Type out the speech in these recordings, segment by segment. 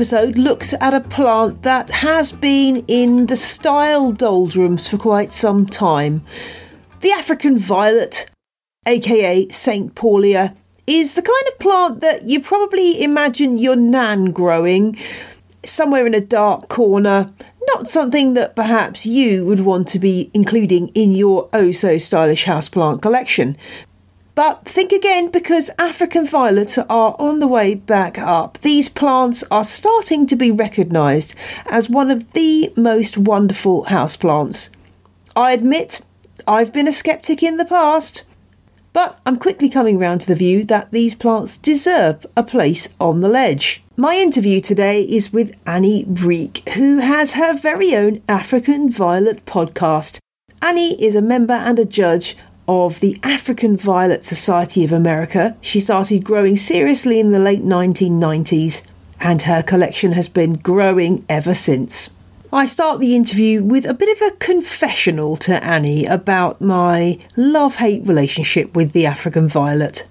episode looks at a plant that has been in the style doldrums for quite some time. The African violet, aka Saintpaulia, is the kind of plant that you probably imagine your nan growing somewhere in a dark corner, not something that perhaps you would want to be including in your oh so stylish houseplant collection. But think again because African violets are on the way back up. These plants are starting to be recognised as one of the most wonderful houseplants. I admit I've been a sceptic in the past, but I'm quickly coming round to the view that these plants deserve a place on the ledge. My interview today is with Annie Reek, who has her very own African Violet podcast. Annie is a member and a judge of the African Violet Society of America. She started growing seriously in the late 1990s, and her collection has been growing ever since. I start the interview with a bit of a confessional to Annie about my love hate relationship with the African Violet.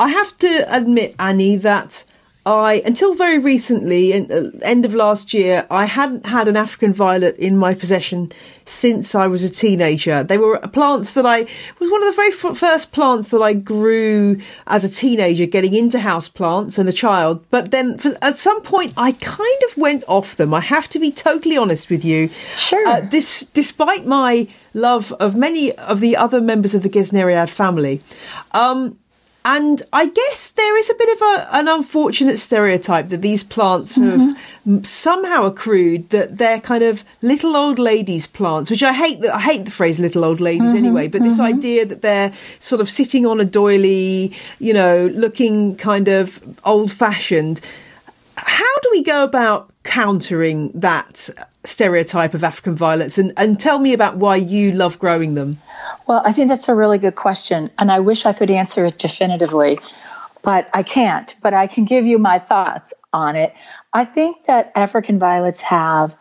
I have to admit, Annie, that I, until very recently, uh, end of last year, I hadn't had an African violet in my possession since I was a teenager. They were plants that I was one of the very first plants that I grew as a teenager, getting into house plants and a child. But then, for, at some point, I kind of went off them. I have to be totally honest with you. Sure. Uh, this, despite my love of many of the other members of the Gesneriad family. Um, and I guess there is a bit of a, an unfortunate stereotype that these plants have mm-hmm. somehow accrued that they're kind of little old ladies plants, which I hate. The, I hate the phrase "little old ladies" mm-hmm. anyway. But mm-hmm. this idea that they're sort of sitting on a doily, you know, looking kind of old fashioned. How do we go about countering that stereotype of African violets? And, and tell me about why you love growing them. Well, I think that's a really good question. And I wish I could answer it definitively, but I can't. But I can give you my thoughts on it. I think that African violets have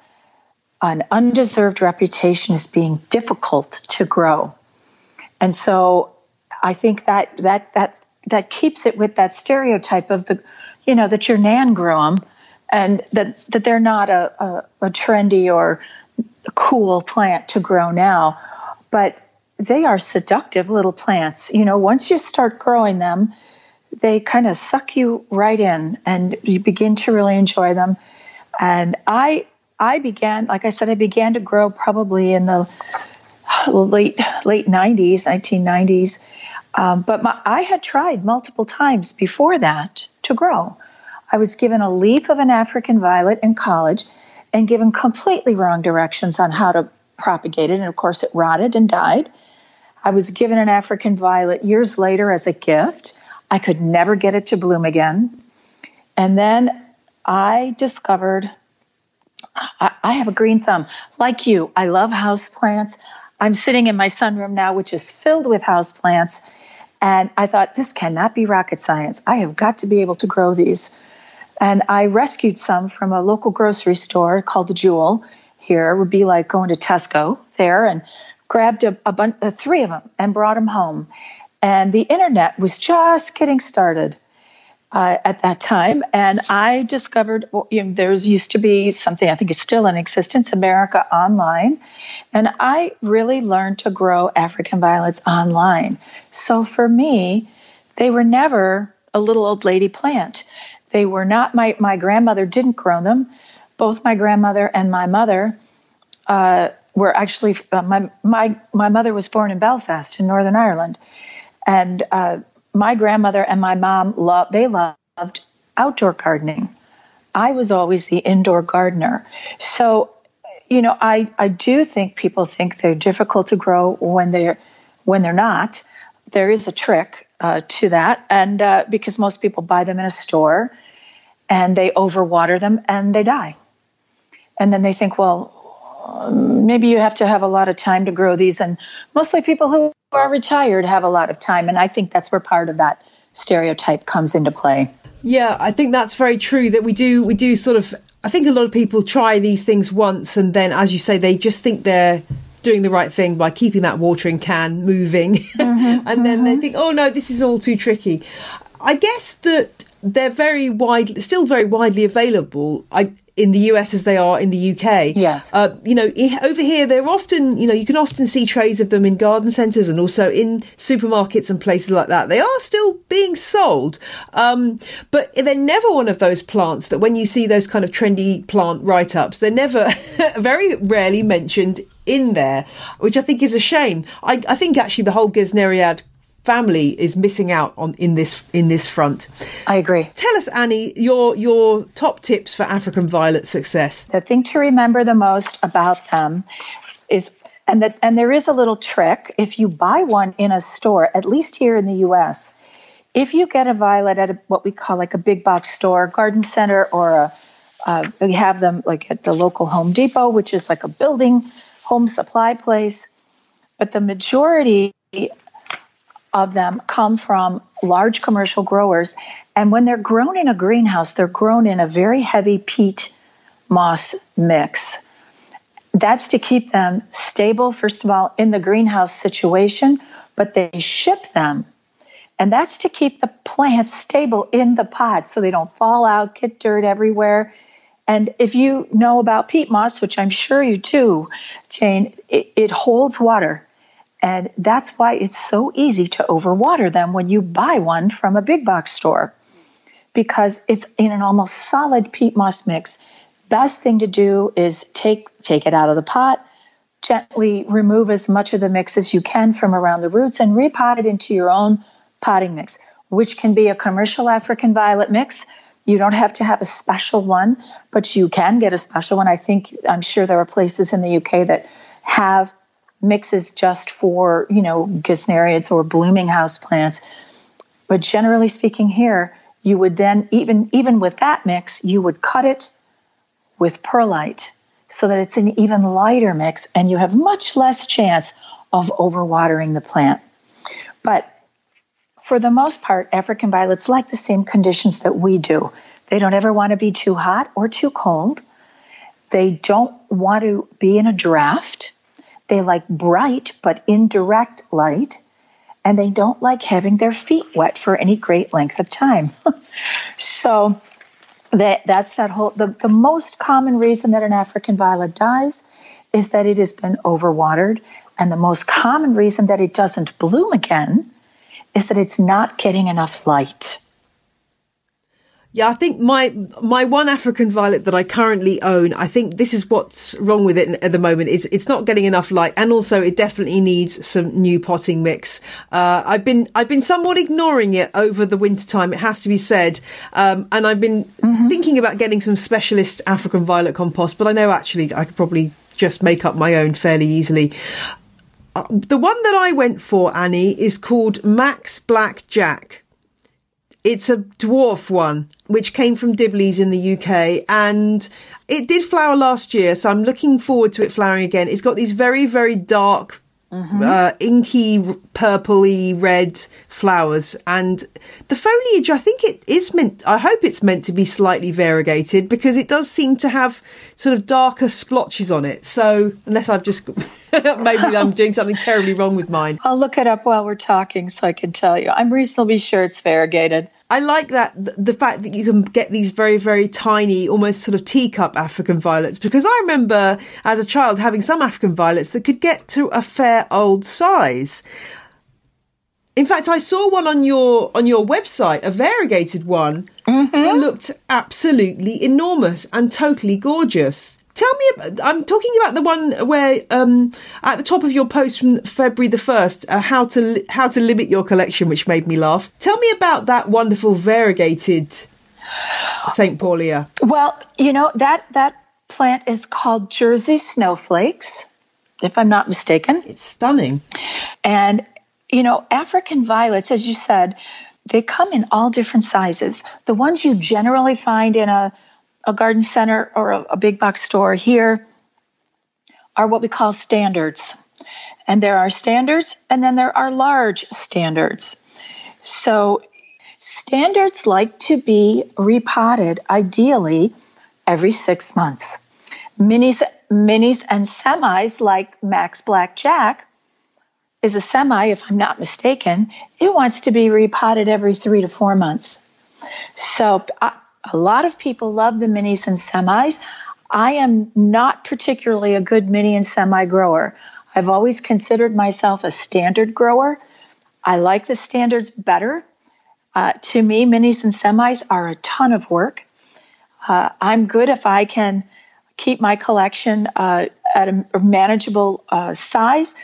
an undeserved reputation as being difficult to grow. And so I think that that that that keeps it with that stereotype of the you know that your nan grew them and that that they're not a, a, a trendy or cool plant to grow now but they are seductive little plants. You know once you start growing them they kind of suck you right in and you begin to really enjoy them. And i i began like i said i began to grow probably in the late late 90s 1990s um, but my, i had tried multiple times before that to grow I was given a leaf of an African violet in college and given completely wrong directions on how to propagate it. And of course, it rotted and died. I was given an African violet years later as a gift. I could never get it to bloom again. And then I discovered I, have a green thumb. Like you, I love house plants. I'm sitting in my sunroom now, which is filled with house plants. And I thought, this cannot be rocket science. I have got to be able to grow these. And I rescued some from a local grocery store called the Jewel here. It would be like going to Tesco there and grabbed a, a bunch, uh, three of them and brought them home. And the internet was just getting started uh, at that time. And I discovered well, you know, there used to be something I think is still in existence, America Online. And I really learned to grow African violets online. So for me, they were never a little old lady plant. They were not my my grandmother didn't grow them. Both my grandmother and my mother uh, were actually uh, my my my mother was born in Belfast in Northern Ireland, and uh, my grandmother and my mom loved they loved outdoor gardening. I was always the indoor gardener. So, you know, I I do think people think they're difficult to grow when they're when they're not. There is a trick uh, to that, and uh, because most people buy them in a store and they overwater them and they die. And then they think, well, maybe you have to have a lot of time to grow these. And mostly people who are retired have a lot of time. And I think that's where part of that stereotype comes into play. Yeah, I think that's very true that we do we do sort of I think a lot of people try these things once and then as you say they just think they're doing the right thing by keeping that watering can moving mm-hmm, and then mm-hmm. they think oh no this is all too tricky I guess that they're very wide, still very widely available. I, in the US as they are in the UK. Yes. Uh, you know, over here they're often, you know, you can often see trays of them in garden centres and also in supermarkets and places like that. They are still being sold, um, but they're never one of those plants that when you see those kind of trendy plant write-ups, they're never, very rarely mentioned in there, which I think is a shame. I, I think actually the whole Gesneriad family is missing out on in this in this front. I agree. Tell us, Annie, your your top tips for African violet success. The thing to remember the most about them is and that and there is a little trick if you buy one in a store, at least here in the US, if you get a violet at a, what we call like a big box store, garden center, or a uh, we have them like at the local Home Depot, which is like a building home supply place. But the majority of them come from large commercial growers. And when they're grown in a greenhouse, they're grown in a very heavy peat moss mix. That's to keep them stable, first of all, in the greenhouse situation, but they ship them. And that's to keep the plants stable in the pot so they don't fall out, get dirt everywhere. And if you know about peat moss, which I'm sure you do, Jane, it, it holds water. And that's why it's so easy to overwater them when you buy one from a big box store because it's in an almost solid peat moss mix. Best thing to do is take take it out of the pot, gently remove as much of the mix as you can from around the roots and repot it into your own potting mix, which can be a commercial African violet mix. You don't have to have a special one, but you can get a special one. I think I'm sure there are places in the UK that have mixes just for, you know, gesneriads or blooming house plants. But generally speaking here, you would then even even with that mix, you would cut it with perlite so that it's an even lighter mix and you have much less chance of overwatering the plant. But for the most part, African violets like the same conditions that we do. They don't ever want to be too hot or too cold. They don't want to be in a draft. They like bright but indirect light, and they don't like having their feet wet for any great length of time. so that that's that whole the, the most common reason that an African violet dies is that it has been overwatered, and the most common reason that it doesn't bloom again is that it's not getting enough light. Yeah, I think my my one African violet that I currently own, I think this is what's wrong with it at the moment. It's it's not getting enough light, and also it definitely needs some new potting mix. Uh, I've been I've been somewhat ignoring it over the winter time. It has to be said, um, and I've been mm-hmm. thinking about getting some specialist African violet compost. But I know actually I could probably just make up my own fairly easily. The one that I went for, Annie, is called Max Black Jack. It's a dwarf one, which came from Dibley's in the UK, and it did flower last year, so I'm looking forward to it flowering again. It's got these very, very dark Mm-hmm. Uh, inky, purpley red flowers, and the foliage. I think it is meant. I hope it's meant to be slightly variegated because it does seem to have sort of darker splotches on it. So unless I've just maybe I'm doing something terribly wrong with mine. I'll look it up while we're talking so I can tell you. I'm reasonably sure it's variegated. I like that the fact that you can get these very very tiny, almost sort of teacup African violets because I remember as a child having some African violets that could get to a fair old size. In fact, I saw one on your on your website, a variegated one. Mm-hmm. It looked absolutely enormous and totally gorgeous. Tell me, I'm talking about the one where um, at the top of your post from February the first, uh, how to how to limit your collection, which made me laugh. Tell me about that wonderful variegated Saintpaulia. Well, you know that that plant is called Jersey snowflakes, if I'm not mistaken. It's stunning, and you know African violets, as you said, they come in all different sizes. The ones you generally find in a a garden center or a, a big box store here are what we call standards. And there are standards, and then there are large standards. So, standards like to be repotted ideally every six months. Minis, minis and semis like Max Black Jack is a semi, if I'm not mistaken, it wants to be repotted every three to four months. So a lot of people love the minis and semis. I am not particularly a good mini and semi grower. I've always considered myself a standard grower. I like the standards better. Uh, to me, minis and semis are a ton of work. Uh, I'm good if I can keep my collection uh, at a manageable uh, size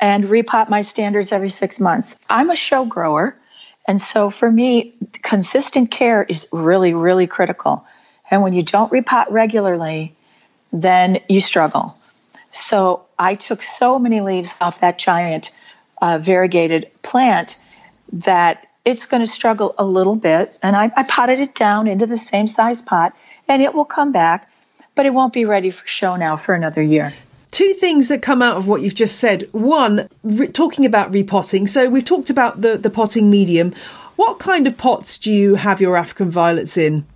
and repot my standards every six months. I'm a show grower. And so for me, consistent care is really, really critical. And when you don't repot regularly, then you struggle. So I took so many leaves off that giant uh, variegated plant that it's going to struggle a little bit. And I, I potted it down into the same size pot, and it will come back, but it won't be ready for show now for another year two things that come out of what you've just said. One, re- talking about repotting. So we've talked about the, the potting medium. What kind of pots do you have your African violets in?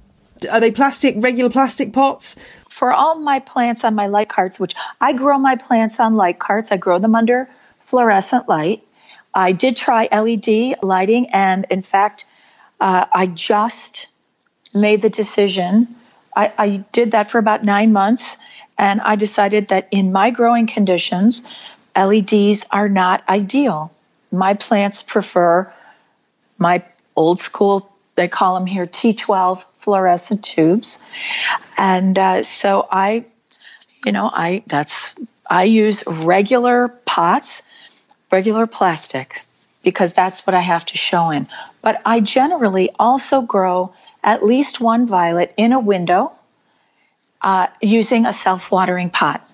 Are they plastic, regular plastic pots? For all my plants on my light carts, which I grow my plants on light carts, I grow them under fluorescent light. I did try LED lighting, and in fact, uh, I just made the decision. I, I did that for about nine months and I decided that in my growing conditions, LEDs are not ideal. My plants prefer my old school, they call them here T12 fluorescent tubes. And uh, so I, you know, I, that's, I use regular pots, regular plastic, because that's what I have to show in. But I generally also grow at least one violet in a window uh, using a self watering pot,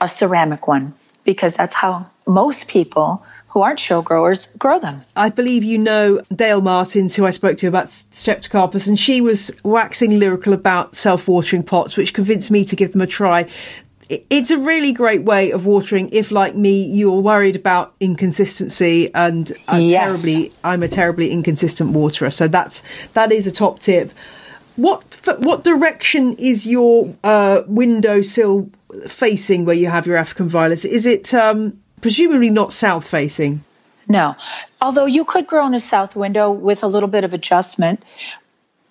a ceramic one, because that's how most people who aren't show growers grow them. I believe you know Dale Martens, who I spoke to about Streptocarpus, and she was waxing lyrical about self watering pots, which convinced me to give them a try. It's a really great way of watering if, like me, you're worried about inconsistency and yes. terribly, I'm a terribly inconsistent waterer. So that's, that is a top tip. What what direction is your uh, windowsill facing where you have your African violets? Is it um, presumably not south facing? No, although you could grow in a south window with a little bit of adjustment.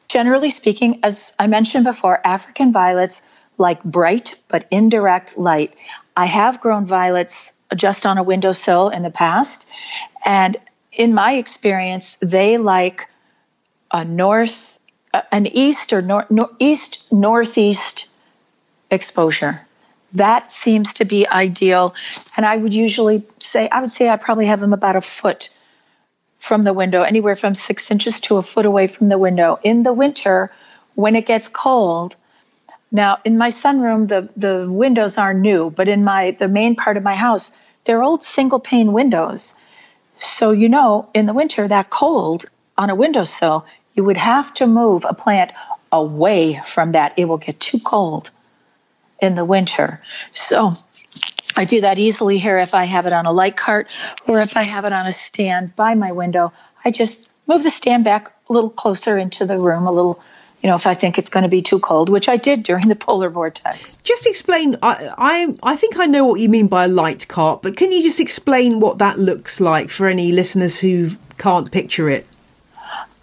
Generally speaking, as I mentioned before, African violets like bright but indirect light. I have grown violets just on a windowsill in the past, and in my experience, they like a north an east or nor, east northeast exposure. That seems to be ideal. And I would usually say, I would say I probably have them about a foot from the window, anywhere from six inches to a foot away from the window. In the winter, when it gets cold, now in my sunroom, the, the windows are new, but in my the main part of my house, they're old single pane windows. So you know, in the winter, that cold on a windowsill you would have to move a plant away from that. It will get too cold in the winter. So I do that easily here if I have it on a light cart or if I have it on a stand by my window. I just move the stand back a little closer into the room, a little, you know, if I think it's going to be too cold, which I did during the polar vortex. Just explain. I, I, I think I know what you mean by a light cart, but can you just explain what that looks like for any listeners who can't picture it?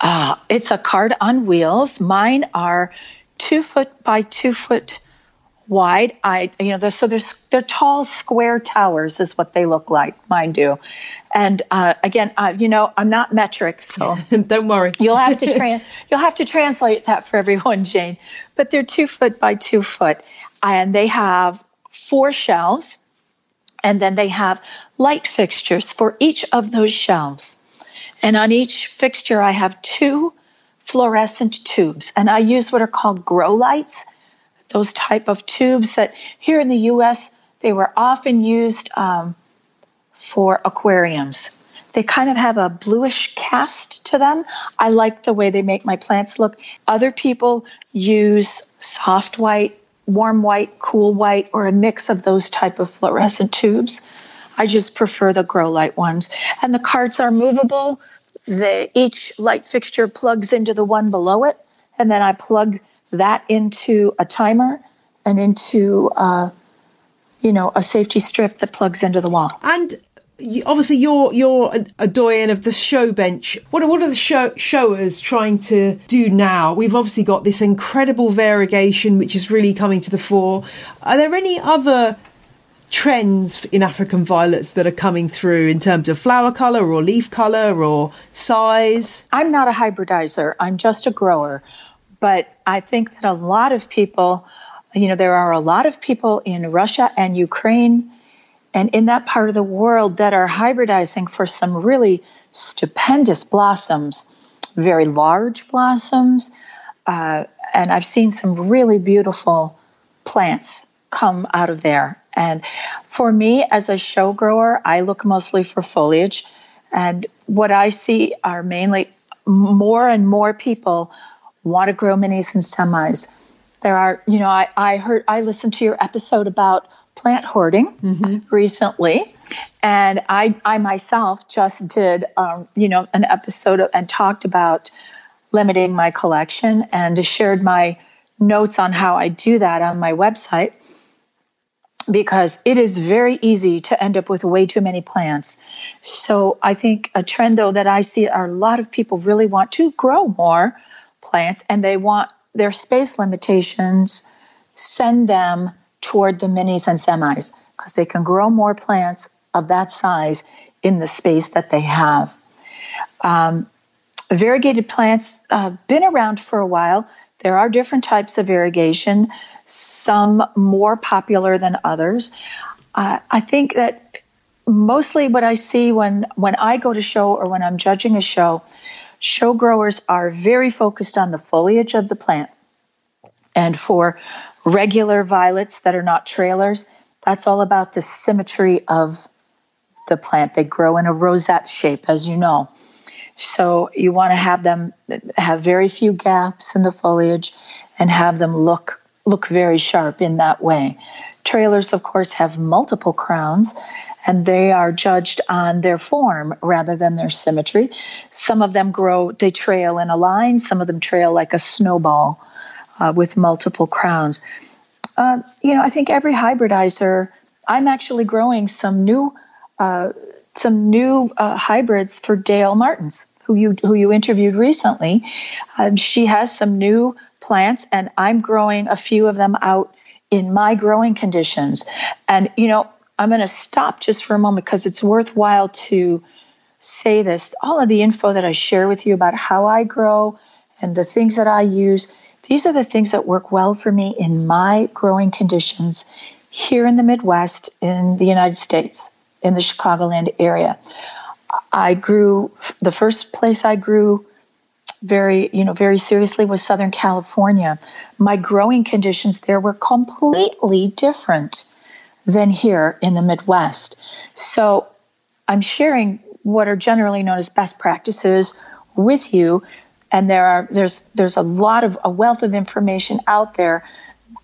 Uh, it's a cart on wheels. Mine are two foot by two foot wide. I, you know, they're, so they're they're tall square towers is what they look like. Mine do, and uh, again, uh, you know, I'm not metric, so don't worry. you'll have to tra- you'll have to translate that for everyone, Jane. But they're two foot by two foot, and they have four shelves, and then they have light fixtures for each of those shelves. And on each fixture, I have two fluorescent tubes, and I use what are called grow lights. Those type of tubes that here in the U.S. they were often used um, for aquariums. They kind of have a bluish cast to them. I like the way they make my plants look. Other people use soft white, warm white, cool white, or a mix of those type of fluorescent tubes. I just prefer the grow light ones. And the carts are movable each light fixture plugs into the one below it, and then I plug that into a timer and into uh, you know a safety strip that plugs into the wall. And you, obviously you're you're a, doyen of the show bench. What are, what are the show, showers trying to do now? We've obviously got this incredible variegation which is really coming to the fore. Are there any other trends in African violets that are coming through in terms of flower color or leaf color or size? I'm not a hybridizer. I'm just a grower. But I think that a lot of people, you know, there are a lot of people in Russia and Ukraine and in that part of the world that are hybridizing for some really stupendous blossoms, very large blossoms. Uh, and I've seen some really beautiful plants come out of there. And for me, as a show grower, I look mostly for foliage. And what I see are mainly more and more people want to grow minis and semis. There are, you know, I, I heard, I listened to your episode about plant hoarding mm-hmm. recently, and I, I myself just did, um, you know, an episode of, and talked about limiting my collection and shared my notes on how I do that on my website because it is very easy to end up with way too many plants. So I think a trend though that I see are a lot of people really want to grow more plants and they want their space limitations send them toward the minis and semis because they can grow more plants of that size in the space that they have. Um, variegated plants uh, been around for a while. There are different types of variegation some more popular than others. Uh, I think that mostly what I see when, when I go to show or when I'm judging a show, show growers are very focused on the foliage of the plant. And for regular violets that are not trailers, that's all about the symmetry of the plant. They grow in a rosette shape, as you know. So you want to have them have very few gaps in the foliage and have them look look very sharp in that way. Trailers, of course, have multiple crowns and they are judged on their form rather than their symmetry. Some of them grow, they trail in a line, some of them trail like a snowball uh, with multiple crowns. Uh, you know, I think every hybridizer, I'm actually growing some new. Uh, some new uh, hybrids for Dale Martens, who you who you interviewed recently. Um, she has some new plants, and I'm growing a few of them out in my growing conditions. And, you know, I'm going to stop just for a moment because it's worthwhile to say this. All of the info that I share with you about how I grow and the things that I use, these are the things that work well for me in my growing conditions here in the Midwest in the United States, in the Chicagoland area. I grew, the first place I grew very, you know, very seriously was Southern California. My growing conditions there were completely different than here in the Midwest. So I'm sharing what are generally known as best practices with you and there are there's there's a lot of a wealth of information out there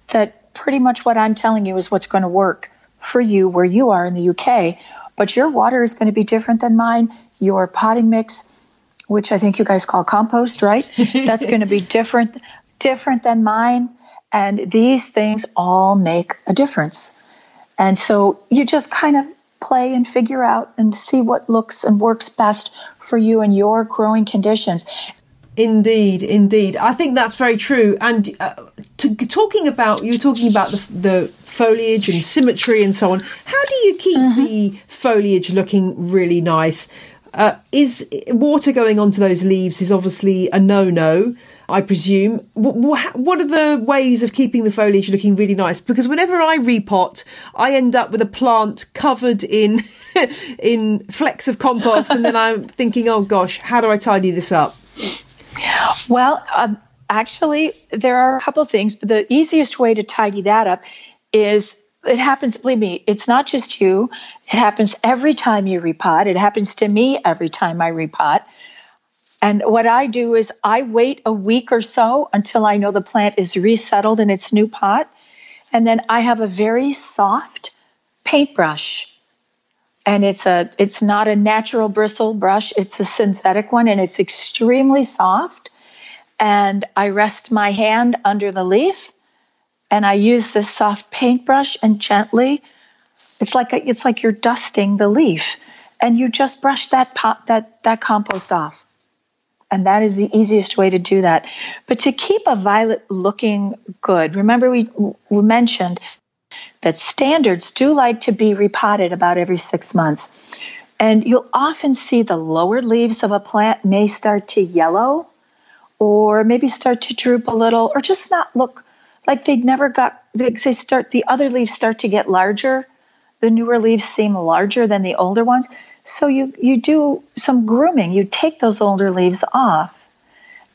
that pretty much what I'm telling you is what's going to work for you where you are in the UK but your water is going to be different than mine your potting mix which I think you guys call compost, right? That's going to be different different than mine and these things all make a difference. And so you just kind of play and figure out and see what looks and works best for you and your growing conditions. Indeed, indeed. I think that's very true. And uh, to, talking about, you're talking about the, the, foliage and symmetry and so on. How do you keep mm-hmm. the foliage looking really nice? Uh, is water going onto those leaves is obviously a no-no. I presume. What are the ways of keeping the foliage looking really nice? Because whenever I repot, I end up with a plant covered in in flecks of compost, and then I'm thinking, oh gosh, how do I tidy this up? Well, um, actually, there are a couple of things, but the easiest way to tidy that up is it happens, believe me, it's not just you. It happens every time you repot. It happens to me every time I repot. And what I do is I wait a week or so until I know the plant is resettled in its new pot. And then I have a very soft paintbrush. And it's a it's not a natural bristle brush, it's a synthetic one and it's extremely soft. And I rest my hand under the leaf and I use this soft paintbrush and gently, it's like a, it's like you're dusting the leaf, and you just brush that pot, that that compost off. And that is the easiest way to do that. But to keep a violet looking good, remember we, we mentioned that standards do like to be repotted about every six months. And you'll often see the lower leaves of a plant may start to yellow or maybe start to droop a little or just not look like they never got they start the other leaves start to get larger the newer leaves seem larger than the older ones so you you do some grooming. You take those older leaves off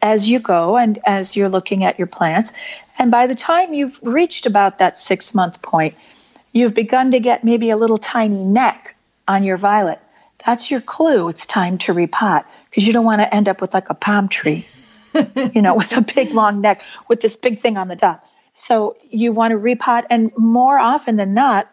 as you go and as you're looking at your plants. And by the time you've reached about that 6 month point you've begun to get maybe a little tiny neck on your violet. That's your clue. It's time to repot because you don't want to end up with like a palm tree you know, with a big long neck with this big thing on the top. So you want to repot, and more often than not,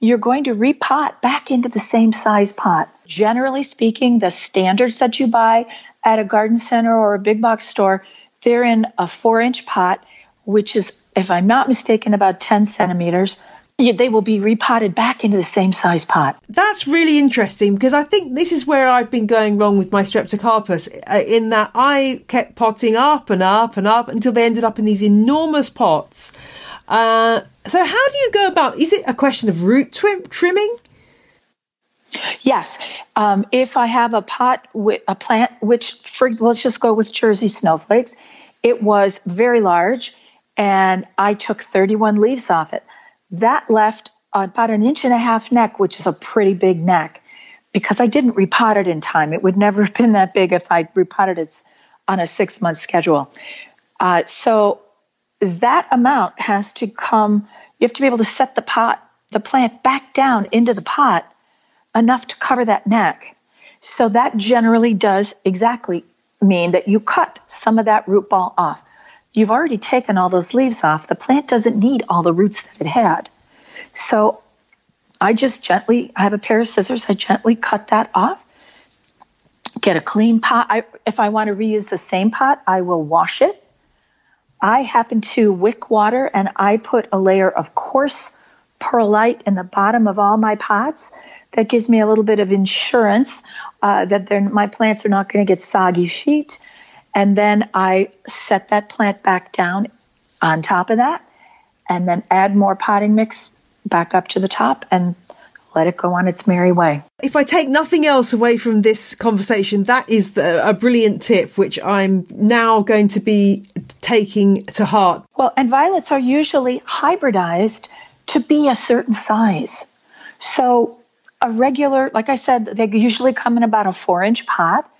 you're going to repot back into the same size pot. Generally speaking, the standards that you buy at a garden center or a big box store, they're in a four inch pot, which is, if I'm not mistaken, about 10 centimeters they will be repotted back into the same size pot. That's really interesting because I think this is where I've been going wrong with my Streptocarpus uh, in that I kept potting up and up and up until they ended up in these enormous pots. Uh, so, how do you go about? Is it a question of root trim- trimming? Yes. Um, if I have a pot with a plant, which, for example, let's just go with Jersey snowflakes, it was very large, and I took 31 leaves off it. That left about an inch and a half neck, which is a pretty big neck, because I didn't repot it in time. It would never have been that big if I'd repotted it on a six month schedule. Uh, so that amount has to come, you have to be able to set the pot, the plant back down into the pot enough to cover that neck. So that generally does exactly mean that you cut some of that root ball off you've already taken all those leaves off. The plant doesn't need all the roots that it had. So I just gently, I have a pair of scissors, I gently cut that off. Get a clean pot. I, if I want to reuse the same pot, I will wash it. I happen to wick water and I put a layer of coarse perlite in the bottom of all my pots. That gives me a little bit of insurance uh, that my plants are not going to get soggy feet. And then I set that plant back down on top of that and then add more potting mix back up to the top and let it go on its merry way. If I take nothing else away from this conversation, that is the, a brilliant tip, which I'm now going to be taking to heart. Well, and violets are usually hybridized to be a certain size. So, a regular, like I said, they usually come in about a four inch pot.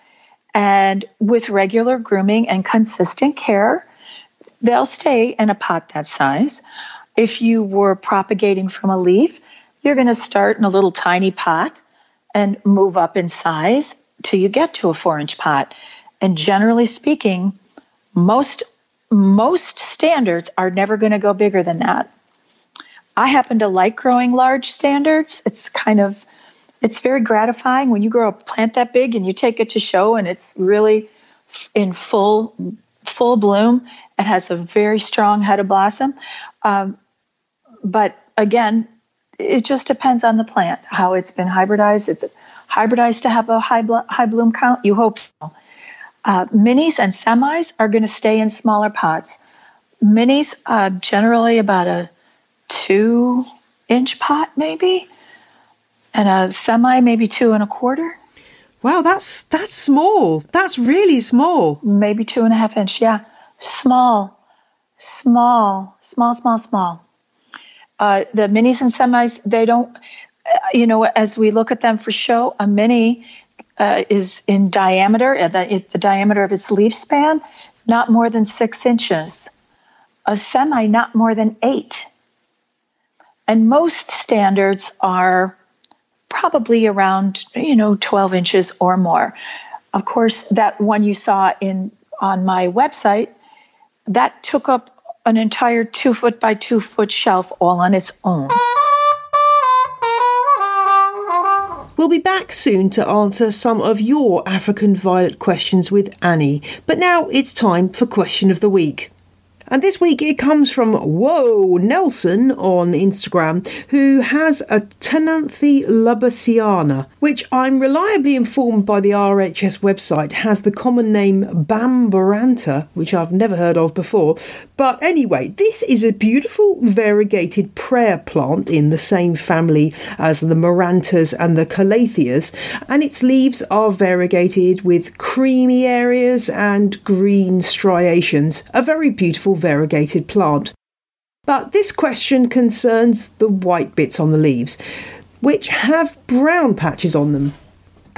And with regular grooming and consistent care, they'll stay in a pot that size. If you were propagating from a leaf, you're going to start in a little tiny pot and move up in size till you get to a four inch pot. And generally speaking, most most standards are never going to go bigger than that. I happen to like growing large standards. It's kind of it's very gratifying when you grow a plant that big and you take it to show and it's really in full full bloom and has a very strong head of blossom. Um, but again, it just depends on the plant how it's been hybridized. It's hybridized to have a high blo- high bloom count. You hope so. Uh, minis and semis are going to stay in smaller pots. Minis uh, generally about a two inch pot, maybe and a semi maybe two and a quarter. Wow, that's that's small. That's really small. Maybe two and a half inch. Yeah, small, small, small, small, small. Uh, the minis and semis, they don't. You know, as we look at them for show, a mini uh, is in diameter. Uh, is the diameter of its leaf span, not more than six inches. A semi, not more than eight. And most standards are probably around you know 12 inches or more of course that one you saw in on my website that took up an entire two foot by two foot shelf all on its own We'll be back soon to answer some of your African violet questions with Annie, but now it's time for question of the week. And this week it comes from Whoa Nelson on Instagram, who has a Ctenanthe lubbersiana which I'm reliably informed by the RHS website has the common name Bamburanta, which I've never heard of before. But anyway, this is a beautiful variegated prayer plant in the same family as the Marantas and the Calatheas, and its leaves are variegated with creamy areas and green striations. A very beautiful variegated plant. But this question concerns the white bits on the leaves which have brown patches on them.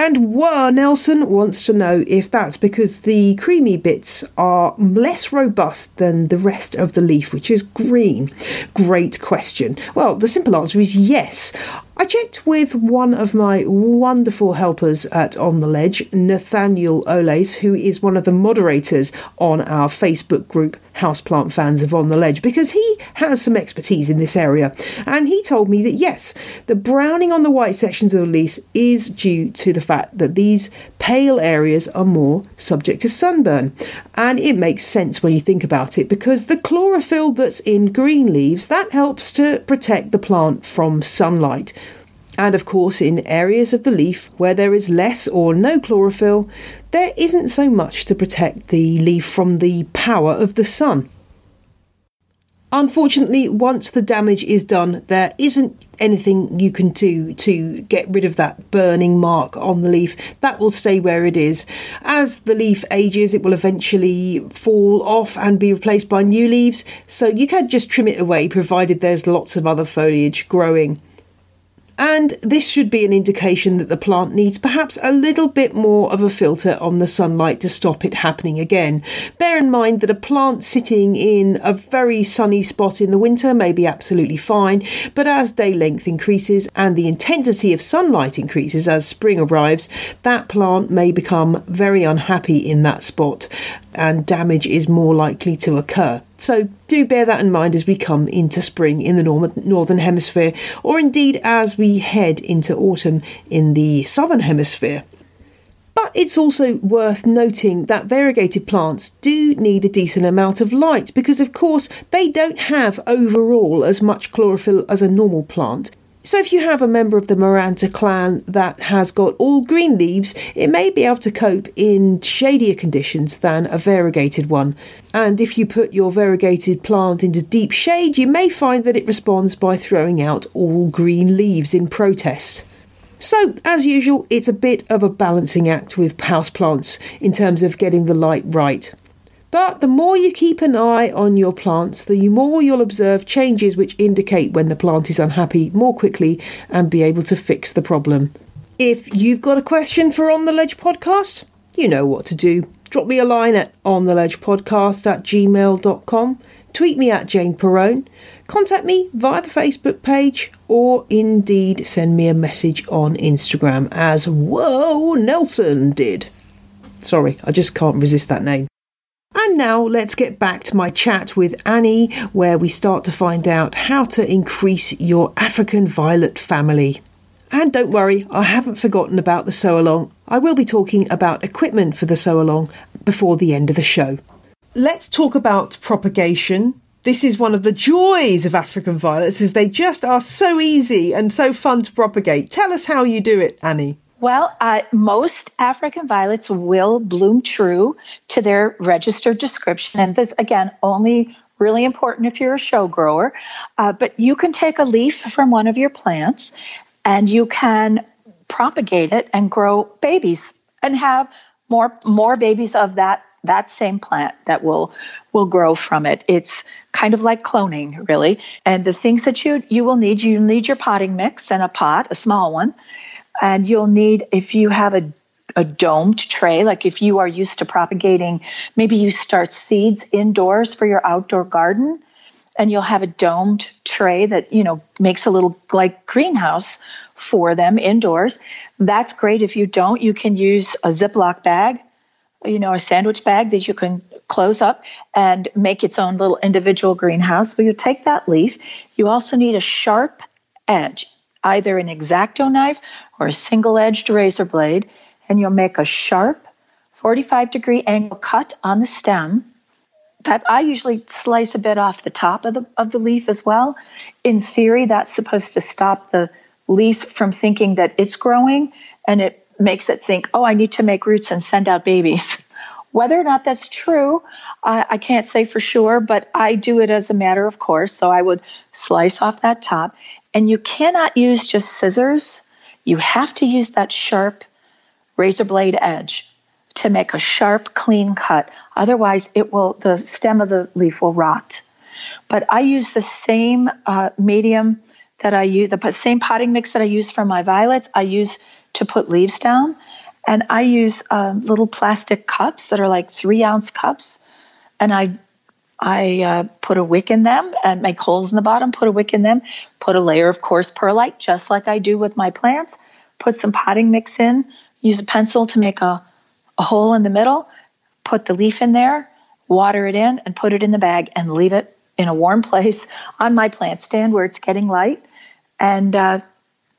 And Whoa Nelson wants to know if that's because the creamy bits are less robust than the rest of the leaf, which is green. Great question. Well, the simple answer is yes. I checked with one of my wonderful helpers at On the Ledge, Nathaniel Oles, who is one of the moderators on our Facebook group, Houseplant Fans of On the Ledge, because he has some expertise in this area. And he told me that yes, the browning on the white sections of the leaves is due to the fact that these pale areas are more subject to sunburn. And it makes sense when you think about it because the chlorophyll that's in green leaves that helps to protect the plant from sunlight and of course, in areas of the leaf where there is less or no chlorophyll, there isn't so much to protect the leaf from the power of the sun. Unfortunately, once the damage is done, there isn't anything you can do to get rid of that burning mark on the leaf. That will stay where it is. As the leaf ages, it will eventually fall off and be replaced by new leaves, so you can just trim it away provided there's lots of other foliage growing and this should be an indication that the plant needs perhaps a little bit more of a filter on the sunlight to stop it happening again. Bear in mind that a plant sitting in a very sunny spot in the winter may be absolutely fine, but as day length increases and the intensity of sunlight increases as spring arrives, that plant may become very unhappy in that spot and damage is more likely to occur. So do bear that in mind as we come into spring in the northern hemisphere, or indeed as we head into autumn in the southern hemisphere. But it's also worth noting that variegated plants do need a decent amount of light because, of course, they don't have overall as much chlorophyll as a normal plant. So, if you have a member of the Maranta clan that has got all green leaves, it may be able to cope in shadier conditions than a variegated one. And if you put your variegated plant into deep shade, you may find that it responds by throwing out all green leaves in protest. So, as usual, it's a bit of a balancing act with houseplants in terms of getting the light right. But the more you keep an eye on your plants, the more you'll observe changes which indicate when the plant is unhappy more quickly and be able to fix the problem. If you've got a question for On the Ledge podcast, you know what to do. Drop me a line at ontheledgepodcast at gmail.com, tweet me at Jane Perrone, contact me via the Facebook page, or indeed send me a message on Instagram as Whoa Nelson did. Sorry, I just can't resist that name. And now let's get back to my chat with Annie, where we start to find out how to increase your African violet family. And don't worry, I haven't forgotten about the sew along. I will be talking about equipment for the sew along before the end of the show. Let's talk about propagation. This is one of the joys of African violets is they just are so easy and so fun to propagate. Tell us how you do it, Annie. Well, uh, most African violets will bloom true to their registered description. And this, again, only really important if you're a show grower. Uh, but you can take a leaf from one of your plants and you can propagate it and grow babies and have more more babies of that that same plant that will will grow from it. It's kind of like cloning, really. And the things that you you will need, you need your potting mix and a pot, a small one and you'll need if you have a a domed tray like if you are used to propagating maybe you start seeds indoors for your outdoor garden and you'll have a domed tray that you know makes a little like greenhouse for them indoors. That's great. If you don't you can use a ziploc bag you know a sandwich bag that you can close up and make its own little individual greenhouse. So you take that leaf. You also need a sharp edge either an X-Acto knife or a single edged razor blade, and you'll make a sharp 45 degree angle cut on the stem. I usually slice a bit off the top of the, of the leaf as well. In theory, that's supposed to stop the leaf from thinking that it's growing and it makes it think, oh, I need to make roots and send out babies. Whether or not that's true, I, I can't say for sure, but I do it as a matter of course. So I would slice off that top. And you cannot use just scissors, you have to use that sharp razor blade edge to make a sharp, clean cut. Otherwise, it will the stem of the leaf will rot. But I use the same uh, medium that I use, the same potting mix that I use for my violets. I use to put leaves down, and I use uh, little plastic cups that are like three ounce cups, and I I uh, put a wick in them and make holes in the bottom, put a wick in them, put a layer of coarse perlite, just like I do with my plants, put some potting mix in, use a pencil to make a, a hole in the middle, put the leaf in there, water it in, and put it in the bag and leave it in a warm place on my plant stand where it's getting light and uh,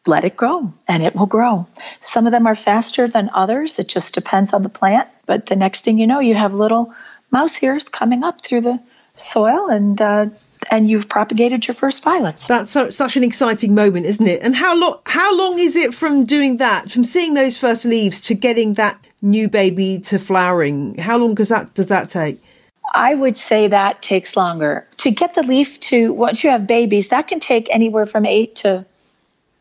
let it grow and it will grow. Some of them are faster than others. It just depends on the plant. But the next thing you know, you have little mouse ears coming up through the soil and uh, and you've propagated your first violets. That's so, such an exciting moment, isn't it? And how long how long is it from doing that, from seeing those first leaves to getting that new baby to flowering? How long does that does that take? I would say that takes longer. To get the leaf to once you have babies, that can take anywhere from 8 to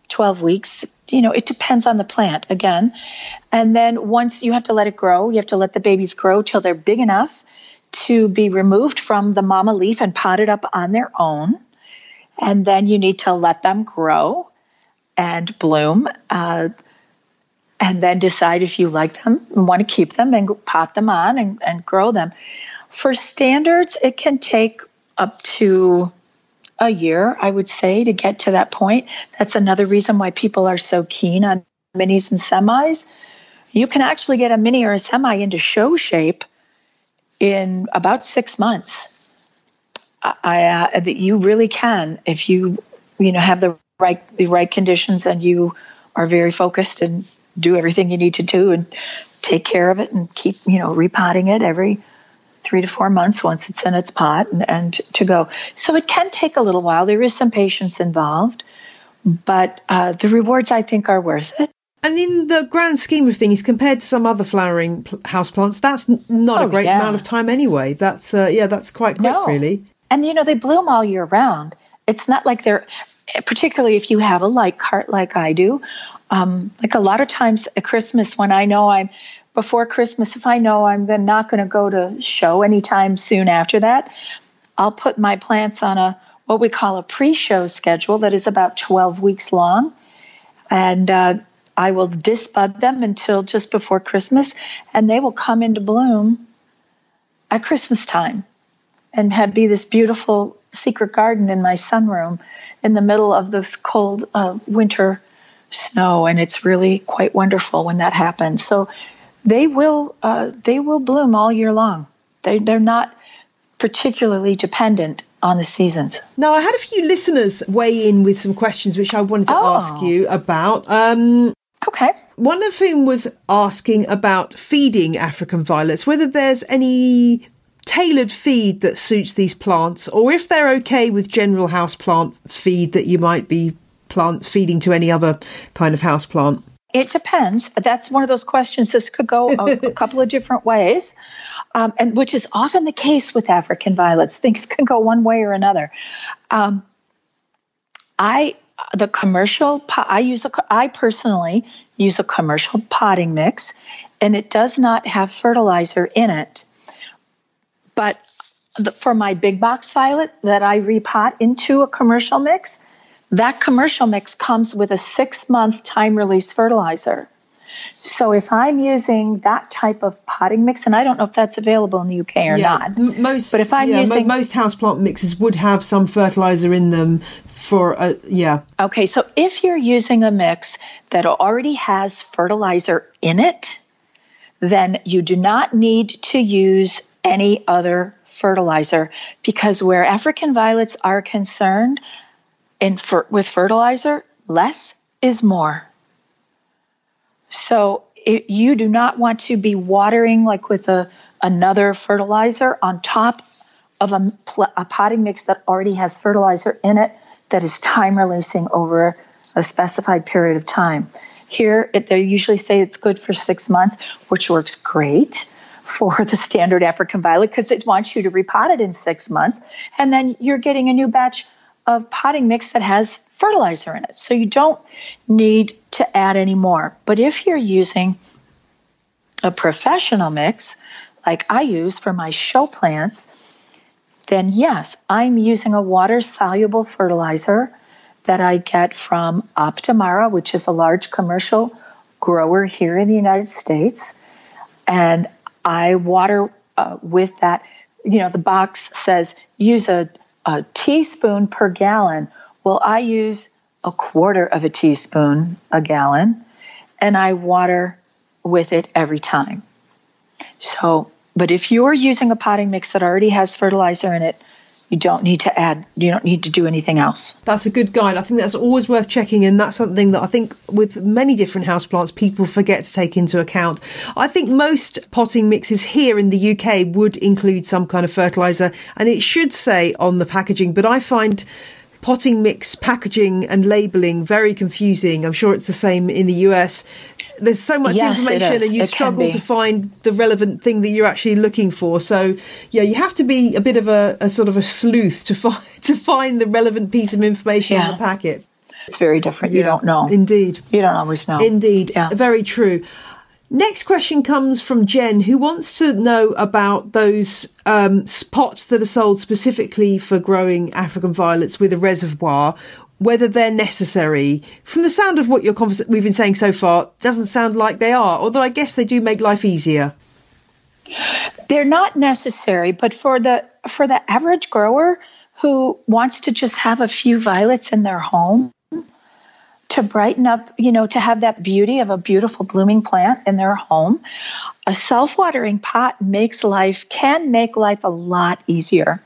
12 weeks. You know, it depends on the plant again. And then once you have to let it grow, you have to let the babies grow till they're big enough to be removed from the mama leaf and potted up on their own. And then you need to let them grow and bloom. Uh, and then decide if you like them and want to keep them and pot them on and, and grow them. For standards, it can take up to a year, I would say, to get to that point. That's another reason why people are so keen on minis and semis. You can actually get a mini or a semi into show shape in about six months. I, uh, that you really can if you you know have the right the right conditions and you are very focused and do everything you need to do and take care of it and keep you know repotting it every three to four months once it's in its pot and, and to go. So it can take a little while. There is some patience involved, but uh, the rewards I think are worth it. And in the grand scheme of things, compared to some other flowering pl- houseplants, that's n- not Oh, a great yeah. amount of time anyway. That's uh, yeah, that's quite quick, No. really. and you know they bloom all year round it's not like they're particularly if you have a light cart like i do um, like a lot of times at christmas when i know i'm before christmas if i know i'm not going to go to show anytime soon after that i'll put my plants on a what we call a pre-show schedule that is about 12 weeks long and uh, i will disbud them until just before christmas and they will come into bloom at christmas time and have be this beautiful secret garden in my sunroom in the middle of this cold uh, winter snow and it's really quite wonderful when that happens so they will uh, they will bloom all year long they, they're not particularly dependent on the seasons Now, I had a few listeners weigh in with some questions which I wanted to Oh. ask you about. Um, okay one of whom was asking about feeding African violets, whether there's any tailored feed that suits these plants, or if they're okay with general house plant feed that you might be plant feeding to any other kind of house plant. It depends. That's one of those questions. This could go a, a couple of different ways, um, and which is often the case with African violets. Things can go one way or another. Um, I the commercial pot, I use a, I personally use a commercial potting mix, and it does not have fertilizer in it. But the, for my big box violet that I repot into a commercial mix, that commercial mix comes with a six month time release fertilizer. So if I'm using that type of potting mix, and I don't know if that's available in the UK or not, M- most. But if I'm yeah, using- most houseplant mixes would have some fertilizer in them for uh, yeah. Okay, so if you're using a mix that already has fertilizer in it, then you do not need to use any other fertilizer because where African violets are concerned, in with fertilizer, less is more. So it, you do not want to be watering like with a another fertilizer on top of a, a potting mix that already has fertilizer in it that is time releasing over a specified period of time. Here, it, they usually say it's good for six months, which works great for the standard African violet because it wants you to repot it in six months. And then you're getting a new batch of potting mix that has fertilizer in it. So you don't need to add any more. But if you're using a professional mix, like I use for my show plants, then yes, I'm using a water soluble fertilizer that I get from Optimara, which is a large commercial grower here in the United States. And I water uh, with that. You know, the box says use a, a teaspoon per gallon. Well, I use a quarter of a teaspoon a gallon, and I water with it every time. So, but if you're using a potting mix that already has fertilizer in it, you don't need to add you don't need to do anything else. That's a good guide. I think that's always worth checking and that's something that i think with many different houseplants people forget to take into account. I think most potting mixes here in the uk would include some kind of fertilizer and it should say on the packaging but i find potting mix packaging and labeling very confusing. I'm sure it's the same in the US. There's so much yes, information and you it struggle to find the relevant thing that you're actually looking for. So yeah, you have to be a bit of a, a sort of a sleuth to find to find the relevant piece of information yeah. on the packet. It's very different. Yeah, you don't know. Indeed. You don't always know. Indeed. Yeah. Very true. Next question comes from Jen, who wants to know about those um, spots that are sold specifically for growing African violets with a reservoir, whether they're necessary. From the sound of what your convers- we've been saying so far, doesn't sound like they are. Although I guess they do make life easier. They're not necessary, but for the for the average grower who wants to just have a few violets in their home, to brighten up, you know, to have that beauty of a beautiful blooming plant in their home. A self watering pot makes life, can make life a lot easier.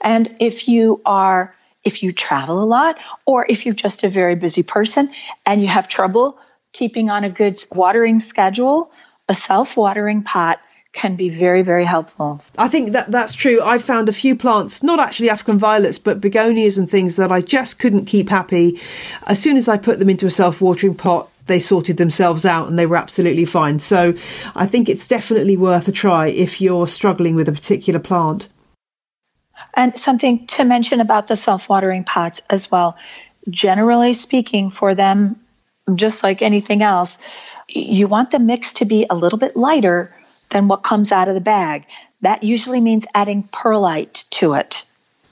And if you are, if you travel a lot, or if you're just a very busy person and you have trouble keeping on a good watering schedule, a self watering pot can be very, very helpful. I think that that's true. I found a few plants, not actually African violets, but begonias and things that I just couldn't keep happy. As soon as I put them into a self watering pot, they sorted themselves out and they were absolutely fine. So I think it's definitely worth a try if you're struggling with a particular plant. And something to mention about the self watering pots as well. Generally speaking, for them, just like anything else, you want the mix to be a little bit lighter than what comes out of the bag. That usually means adding perlite to it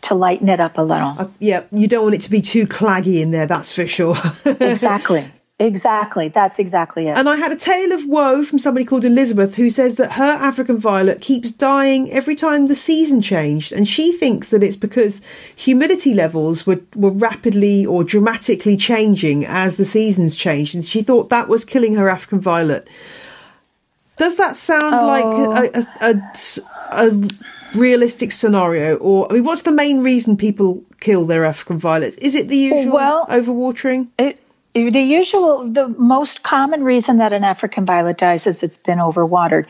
to lighten it up a little. Uh, yeah, you don't want it to be too claggy in there, that's for sure. exactly. Exactly. That's exactly it. And I had a tale of woe from somebody called Elizabeth who says that her African violet keeps dying every time the season changed. And she thinks that it's because humidity levels were, were rapidly or dramatically changing as the seasons changed. And she thought that was killing her African violet. Does that sound oh. like a, a, a, a, realistic scenario? Or, I mean, what's the main reason people kill their African violet? Is it the usual well, overwatering? It, the usual, the most common reason that an African violet dies is it's been overwatered.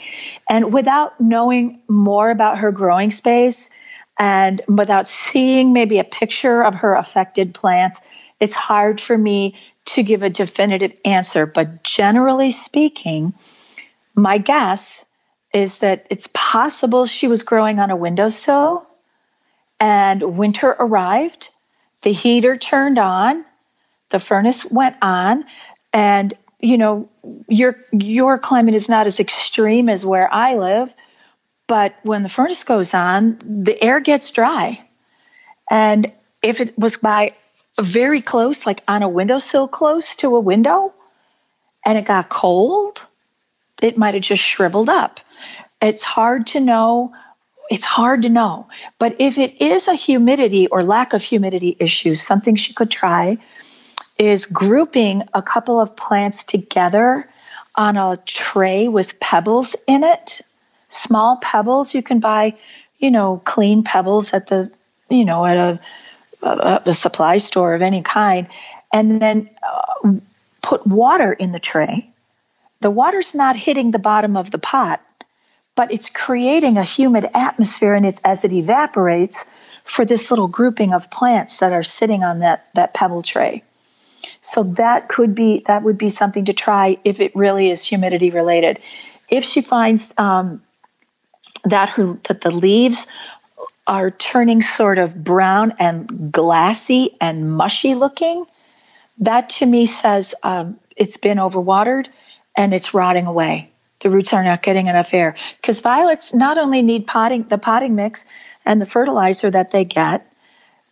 And without knowing more about her growing space and without seeing maybe a picture of her affected plants, it's hard for me to give a definitive answer. But generally speaking, my guess is that it's possible she was growing on a windowsill and winter arrived, the heater turned on the furnace went on. And you know your your climate is not as extreme as where I live but when the furnace goes on the air gets dry. And if it was by very close like on a windowsill close to a window and it got cold it might have just shriveled up. It's hard to know it's hard to know. But if it is a humidity or lack of humidity issue something she could try is grouping a couple of plants together on a tray with pebbles in it. Small pebbles. You can buy, you know, clean pebbles at the, you know, at a, a, a supply store of any kind, and then uh, put water in the tray. The water's not hitting the bottom of the pot, but it's creating a humid atmosphere, and it's as it evaporates for this little grouping of plants that are sitting on that that pebble tray. So that could be that would be something to try if it really is humidity related. If she finds um, that her that the leaves are turning sort of brown and glassy and mushy looking, that to me says um, it's been overwatered and it's rotting away. The roots are not getting enough air because violets not only need potting the potting mix and the fertilizer that they get,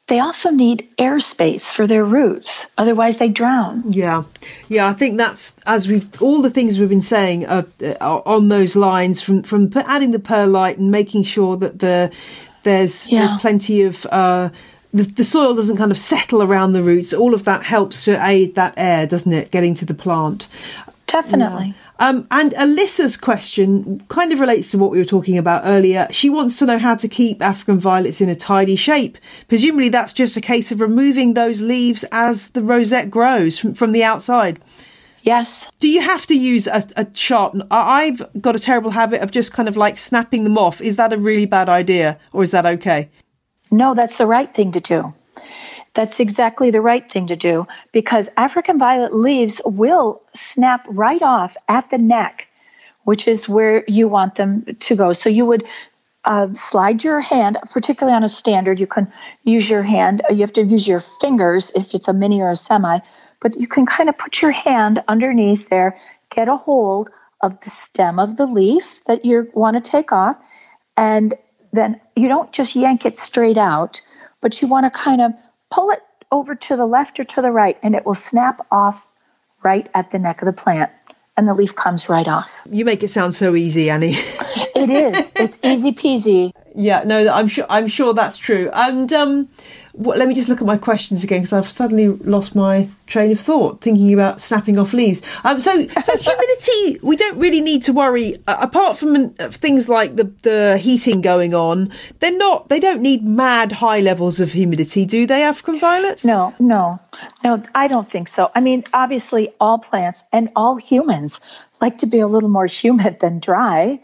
they also need airspace for their roots. Otherwise, they drown. Yeah, yeah. I think that's as we've all the things we've been saying are, uh, on those lines from from adding the perlite and making sure that the there's yeah. there's plenty of. Uh, the, the soil doesn't kind of settle around the roots. All of that helps to aid that air, doesn't it, getting to the plant? Definitely. Yeah. Um, and Alyssa's question kind of relates to what we were talking about earlier. She wants to know how to keep African violets in a tidy shape. Presumably, that's just a case of removing those leaves as the rosette grows from, from the outside. Yes. Do you have to use a, a sharp? I've got a terrible habit of just kind of like snapping them off. Is that a really bad idea, or is that okay? No, that's the right thing to do. That's exactly the right thing to do because African violet leaves will snap right off at the neck, which is where you want them to go. So you would uh, slide your hand, particularly on a standard. You can use your hand. You have to use your fingers if it's a mini or a semi, but you can kind of put your hand underneath there, get a hold of the stem of the leaf that you want to take off, and then you don't just yank it straight out, but you want to kind of pull it over to the left or to the right, and it will snap off right at the neck of the plant, and the leaf comes right off. You make it sound so easy, Annie. it is. It's easy peasy. Yeah, no, I'm sure. I'm sure that's true. And um, what, let me just look at my questions again because I've suddenly lost my train of thought thinking about snapping off leaves. Um, so, so humidity, we don't really need to worry. Uh, apart from uh, things like the the heating going on, they're not. They don't need mad high levels of humidity, do they? African violets? No, no, no. I don't think so. I mean, obviously, all plants and all humans like to be a little more humid than dry.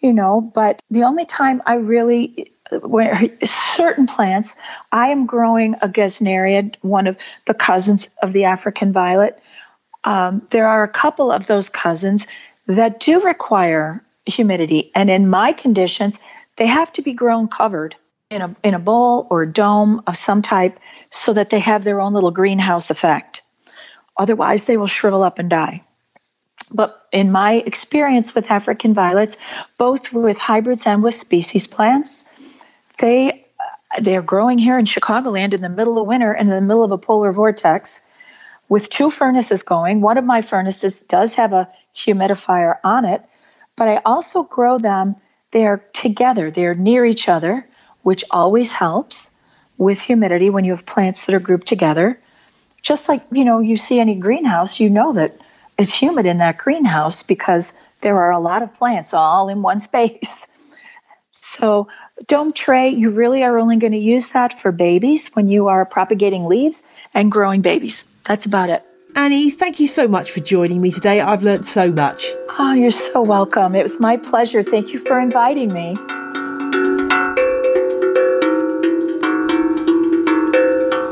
You know, but the only time I really where certain plants, I am growing a gesneria, one of the cousins of the African violet. Um, there are a couple of those cousins that do require humidity, and in my conditions, they have to be grown covered in a in a bowl or a dome of some type, so that they have their own little greenhouse effect. Otherwise, they will shrivel up and die. But in my experience with African violets, both with hybrids and with species plants, they they're growing here in Chicagoland in the middle of winter and in the middle of a polar vortex with two furnaces going. One of my furnaces does have a humidifier on it, but I also grow them. They're together, they're near each other, which always helps with humidity when you have plants that are grouped together. Just like, you know, you see any greenhouse, you know that it's humid in that greenhouse because there are a lot of plants all in one space. So Dome tray, you really are only going to use that for babies when you are propagating leaves and growing babies. That's about it. Annie, thank you so much for joining me today. I've learned so much. Oh, you're so welcome. It was my pleasure. Thank you for inviting me.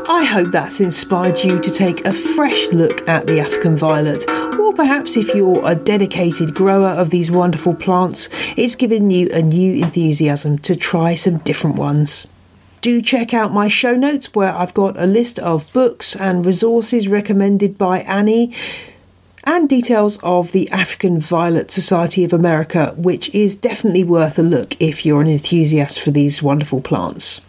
I hope that's inspired you to take a fresh look at the African violet perhaps if you're a dedicated grower of these wonderful plants, it's given you a new enthusiasm to try some different ones. Do check out my show notes where I've got a list of books and resources recommended by Annie and details of the African Violet Society of America, which is definitely worth a look if you're an enthusiast for these wonderful plants.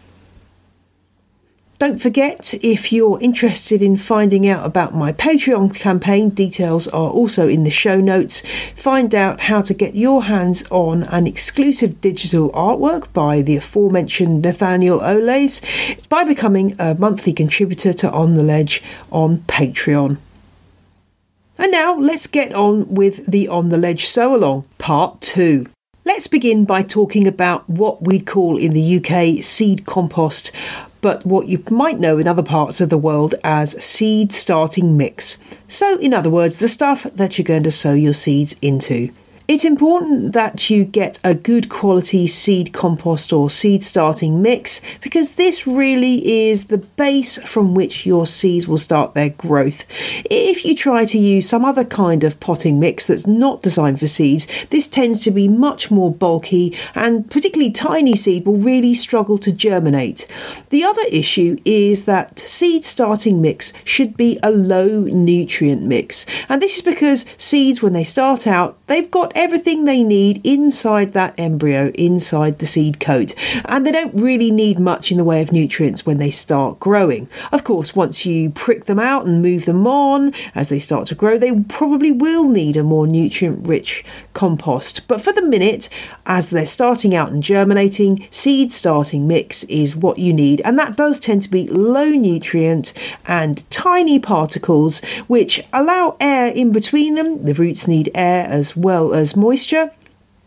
Don't forget, if you're interested in finding out about my Patreon campaign, details are also in the show notes. Find out how to get your hands on an exclusive digital artwork by the aforementioned Nathaniel Oles by becoming a monthly contributor to On the Ledge on Patreon. And now let's get on with the On the Ledge Sow Along, Part 2. Let's begin by talking about what we'd call in the UK seed compost, but what you might know in other parts of the world as seed starting mix. So, in other words, the stuff that you're going to sow your seeds into. It's important that you get a good quality seed compost or seed starting mix because this really is the base from which your seeds will start their growth. If you try to use some other kind of potting mix that's not designed for seeds, this tends to be much more bulky and particularly tiny seed will really struggle to germinate. The other issue is that seed starting mix should be a low nutrient mix, and this is because seeds, when they start out, they've got everything they need inside that embryo, inside the seed coat, and they don't really need much in the way of nutrients when they start growing. Of course, once you prick them out and move them on as they start to grow, they probably will need a more nutrient rich compost. But for the minute, as they're starting out and germinating, seed starting mix is what you need, and that does tend to be low nutrient and tiny particles which allow air in between them. The roots need air as well as moisture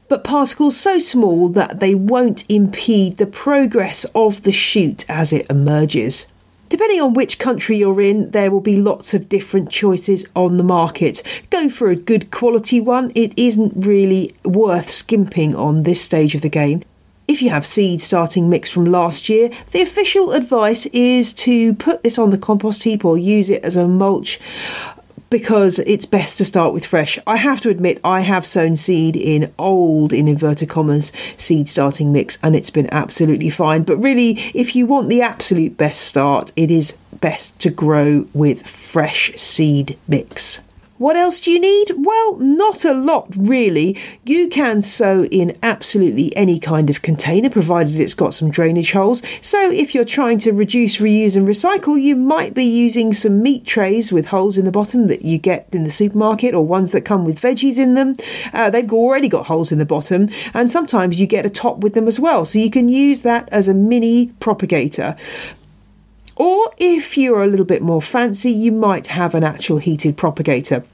but particles so small that they won't impede the progress of the shoot as it emerges. Depending on which country you're in, there will be lots of different choices on the market. Go for a good quality one, it isn't really worth skimping on this stage of the game. If you have seed starting mix from last year, the official advice is to put this on the compost heap or use it as a mulch because it's best to start with fresh. I have to admit, I have sown seed in old, in inverted commas, seed starting mix, and it's been absolutely fine. But really, if you want the absolute best start, it is best to grow with fresh seed mix. What else do you need? Well, not a lot really. You can sow in absolutely any kind of container provided it's got some drainage holes. So if you're trying to reduce, reuse, and recycle, you might be using some meat trays with holes in the bottom that you get in the supermarket or ones that come with veggies in them. Uh, they've already got holes in the bottom, and sometimes you get a top with them as well. So you can use that as a mini propagator. Or if you're a little bit more fancy, you might have an actual heated propagator.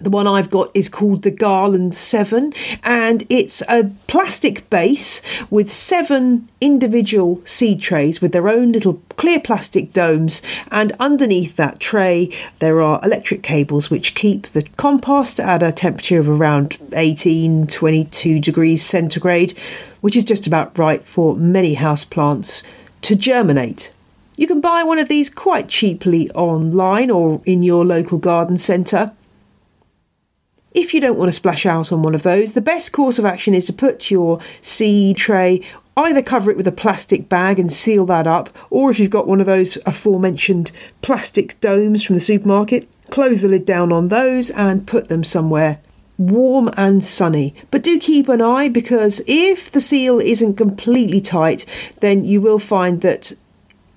The one I've got is called the Garland 7, and it's a plastic base with seven individual seed trays with their own little clear plastic domes. And underneath that tray, there are electric cables which keep the compost at a temperature of around 18 22 degrees centigrade, which is just about right for many houseplants to germinate. You can buy one of these quite cheaply online or in your local garden centre. If you don't want to splash out on one of those, the best course of action is to put your seed tray either cover it with a plastic bag and seal that up, or if you've got one of those aforementioned plastic domes from the supermarket, close the lid down on those and put them somewhere warm and sunny. But do keep an eye because if the seal isn't completely tight, then you will find that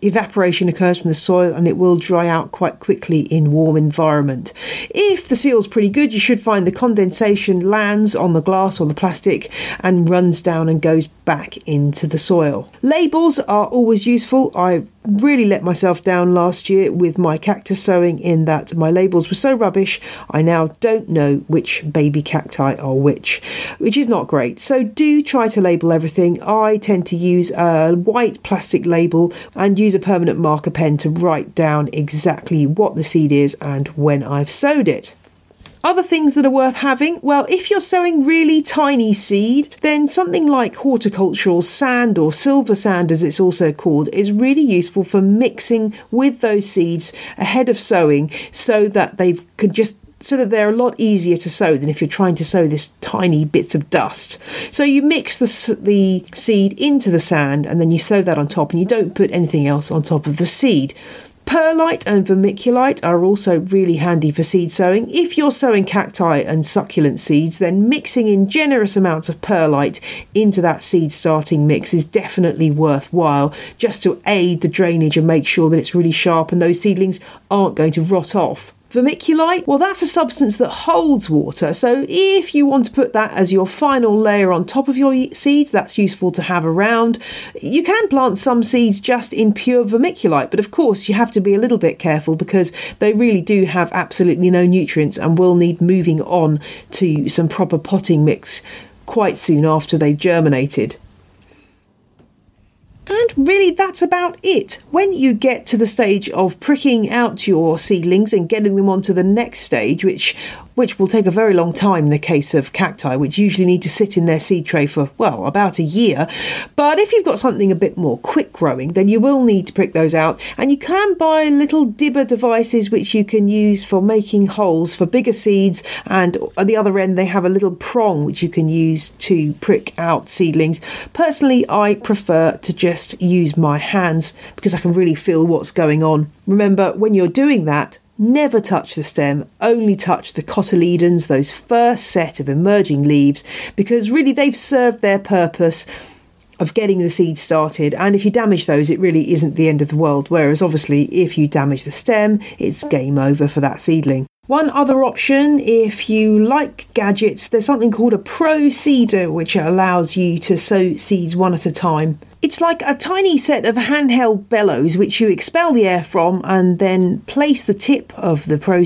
evaporation occurs from the soil and it will dry out quite quickly in warm environment. If the seal's pretty good, you should find the condensation lands on the glass or the plastic and runs down and goes back into the soil. Labels are always useful. I really let myself down last year with my cactus sowing in that my labels were so rubbish I now don't know which baby cacti are which, which is not great. So do try to label everything. I tend to use a white plastic label and use a permanent marker pen to write down exactly what the seed is and when I've sowed it. Other things that are worth having, well, if you're sowing really tiny seed, then something like horticultural sand or silver sand, as it's also called, is really useful for mixing with those seeds ahead of sowing so that they can just so that they're a lot easier to sow than if you're trying to sow this tiny bits of dust. So you mix the, the seed into the sand and then you sow that on top and you don't put anything else on top of the seed. Perlite and vermiculite are also really handy for seed sowing. If you're sowing cacti and succulent seeds, then mixing in generous amounts of perlite into that seed starting mix is definitely worthwhile just to aid the drainage and make sure that it's really sharp and those seedlings aren't going to rot off. Vermiculite, well, that's a substance that holds water. So if you want to put that as your final layer on top of your seeds, that's useful to have around. You can plant some seeds just in pure vermiculite, but of course, you have to be a little bit careful because they really do have absolutely no nutrients and will need moving on to some proper potting mix quite soon after they've germinated. And really, that's about it. When you get to the stage of pricking out your seedlings and getting them onto the next stage, which which will take a very long time in the case of cacti, which usually need to sit in their seed tray for, well, about a year. But if you've got something a bit more quick growing, then you will need to prick those out. And you can buy little dibber devices which you can use for making holes for bigger seeds. And at the other end, they have a little prong which you can use to prick out seedlings. Personally, I prefer to just use my hands because I can really feel what's going on. Remember, when you're doing that, Never touch the stem, only touch the cotyledons, those first set of emerging leaves, because really they've served their purpose of getting the seed started. And if you damage those, it really isn't the end of the world. Whereas, obviously, if you damage the stem, it's game over for that seedling. One other option, if you like gadgets, there's something called a Pro Seeder, which allows you to sow seeds one at a time. It's like a tiny set of handheld bellows which you expel the air from and then place the tip of the Pro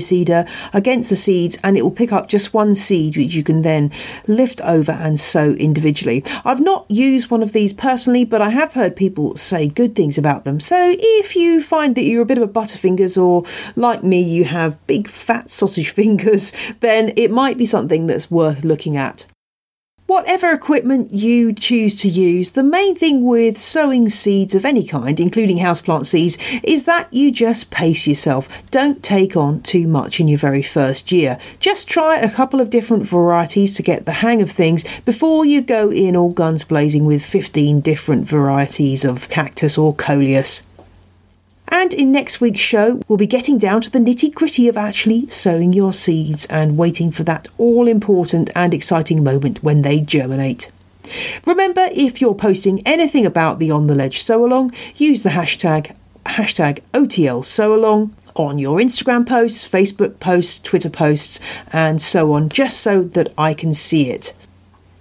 against the seeds and it will pick up just one seed which you can then lift over and sow individually. I've not used one of these personally, but I have heard people say good things about them. So if you find that you're a bit of a butterfingers or like me, you have big fat sausage fingers, then it might be something that's worth looking at. Whatever equipment you choose to use, the main thing with sowing seeds of any kind, including houseplant seeds, is that you just pace yourself. Don't take on too much in your very first year. Just try a couple of different varieties to get the hang of things before you go in all guns blazing with 15 different varieties of cactus or coleus. And in next week's show, we'll be getting down to the nitty gritty of actually sowing your seeds and waiting for that all important and exciting moment when they germinate. Remember, if you're posting anything about the On the Ledge Sow Along, use the hashtag hashtag OTL Sow Along on your Instagram posts, Facebook posts, Twitter posts, and so on, just so that I can see it.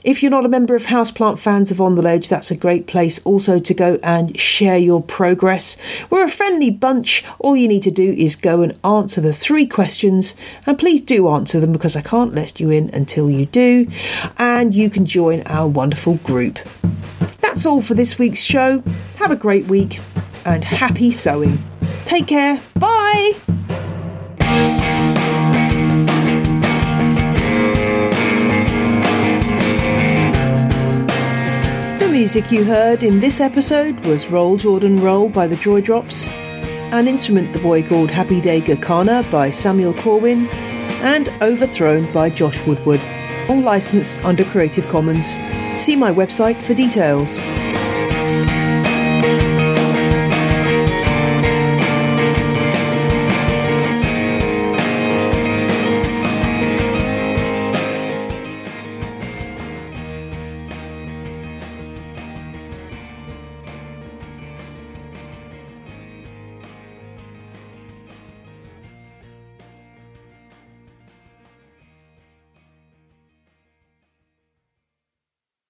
If you're not a member of Houseplant Fans of On the Ledge, that's a great place also to go and share your progress. We're a friendly bunch. All you need to do is go and answer the three questions, and please do answer them because I can't let you in until you do, and you can join our wonderful group. That's all for this week's show. Have a great week and happy sowing. Take care. Bye. Music you heard in this episode was Roll Jordan Roll by the Joy Drops, An Instrument the Boy Called Happy Day Gakana by Samuel Corwin, and Overthrown by Josh Woodward, all licensed under Creative Commons. See my website for details.